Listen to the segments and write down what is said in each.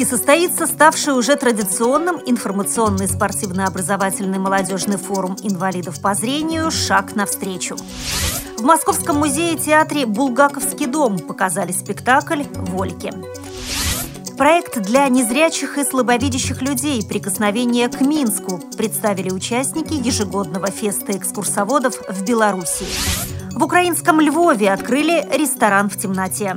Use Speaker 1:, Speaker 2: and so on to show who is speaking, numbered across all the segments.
Speaker 1: Печерске состоится ставший уже традиционным информационный спортивно-образовательный молодежный форум инвалидов по зрению «Шаг навстречу». В Московском музее-театре «Булгаковский дом» показали спектакль «Вольки». Проект для незрячих и слабовидящих людей «Прикосновение к Минску» представили участники ежегодного феста экскурсоводов в Беларуси. В украинском Львове открыли ресторан в темноте.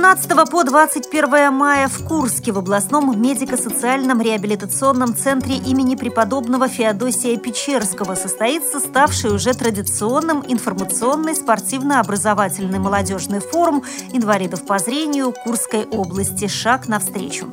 Speaker 1: 17 по 21 мая в Курске в областном медико-социальном реабилитационном центре имени преподобного Феодосия Печерского состоится ставший уже традиционным информационный спортивно-образовательный молодежный форум инвалидов по зрению Курской области «Шаг навстречу».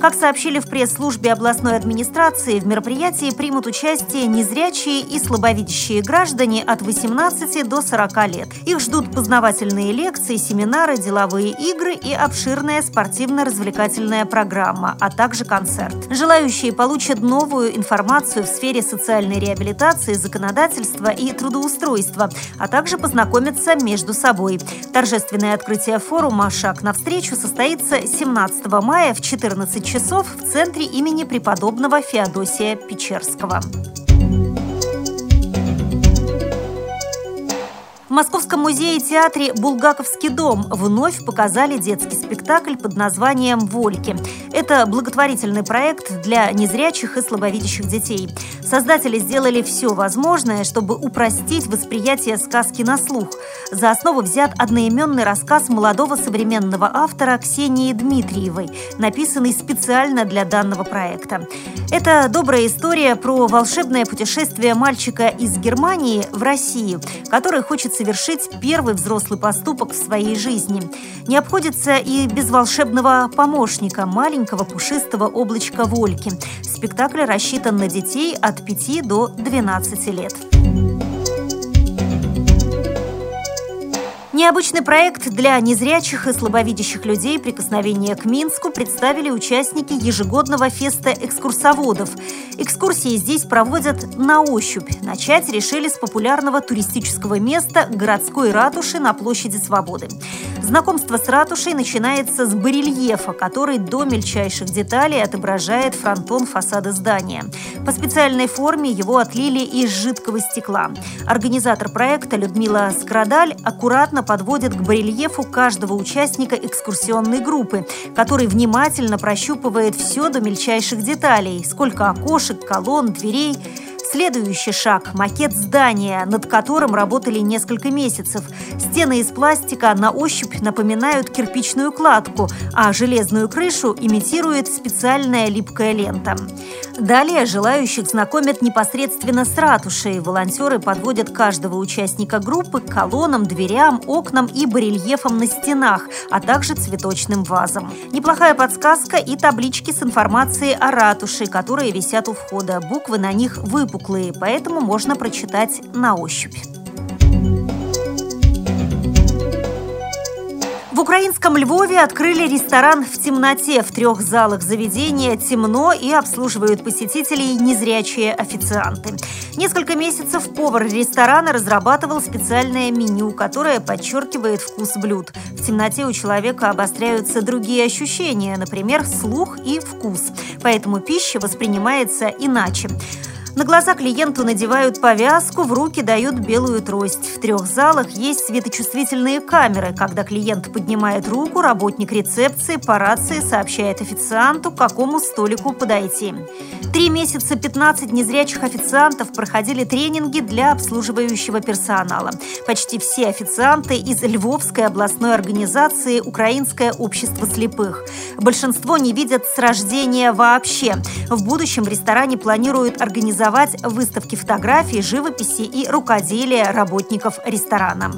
Speaker 1: Как сообщили в пресс-службе областной администрации, в мероприятии примут участие незрячие и слабовидящие граждане от 18 до 40 лет. Их ждут познавательные лекции, семинары, деловые игры, игры и обширная спортивно-развлекательная программа, а также концерт. Желающие получат новую информацию в сфере социальной реабилитации, законодательства и трудоустройства, а также познакомятся между собой. Торжественное открытие форума «Шаг навстречу» состоится 17 мая в 14 часов в центре имени преподобного Феодосия Печерского. В Московском музее-театре «Булгаковский дом» вновь показали детский спектакль под названием «Вольки». Это благотворительный проект для незрячих и слабовидящих детей. Создатели сделали все возможное, чтобы упростить восприятие сказки на слух. За основу взят одноименный рассказ молодого современного автора Ксении Дмитриевой, написанный специально для данного проекта. Это добрая история про волшебное путешествие мальчика из Германии в Россию, который хочет совершить первый взрослый поступок в своей жизни. Не обходится и без волшебного помощника, маленького пушистого облачка Вольки. Спектакль рассчитан на детей от 5 до 12 лет. Необычный проект для незрячих и слабовидящих людей «Прикосновение к Минску» представили участники ежегодного феста экскурсоводов. Экскурсии здесь проводят на ощупь. Начать решили с популярного туристического места городской ратуши на площади Свободы. Знакомство с ратушей начинается с барельефа, который до мельчайших деталей отображает фронтон фасада здания. По специальной форме его отлили из жидкого стекла. Организатор проекта Людмила Скрадаль аккуратно подводит к барельефу каждого участника экскурсионной группы, который внимательно прощупывает все до мельчайших деталей, сколько окошек, колонн, дверей – Следующий шаг – макет здания, над которым работали несколько месяцев. Стены из пластика на ощупь напоминают кирпичную кладку, а железную крышу имитирует специальная липкая лента. Далее желающих знакомят непосредственно с ратушей. Волонтеры подводят каждого участника группы к колоннам, дверям, окнам и барельефам на стенах, а также цветочным вазам. Неплохая подсказка и таблички с информацией о ратуше, которые висят у входа. Буквы на них выпуклые поэтому можно прочитать на ощупь. В украинском Львове открыли ресторан в темноте. В трех залах заведения темно и обслуживают посетителей незрячие официанты. Несколько месяцев повар ресторана разрабатывал специальное меню, которое подчеркивает вкус блюд. В темноте у человека обостряются другие ощущения, например, слух и вкус. Поэтому пища воспринимается иначе. На глаза клиенту надевают повязку, в руки дают белую трость. В трех залах есть светочувствительные камеры. Когда клиент поднимает руку, работник рецепции по рации сообщает официанту, к какому столику подойти. Три месяца 15 незрячих официантов проходили тренинги для обслуживающего персонала. Почти все официанты из Львовской областной организации «Украинское общество слепых». Большинство не видят с рождения вообще. В будущем в ресторане планируют организовать организовать выставки фотографий, живописи и рукоделия работников ресторана.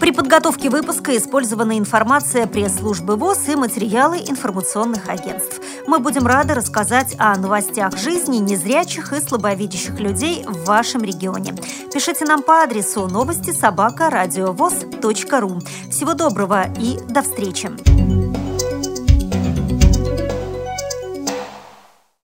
Speaker 1: При подготовке выпуска использована информация пресс-службы ВОЗ и материалы информационных агентств. Мы будем рады рассказать о новостях жизни незрячих и слабовидящих людей в вашем регионе. Пишите нам по адресу новости собака ру. Всего доброго и до встречи!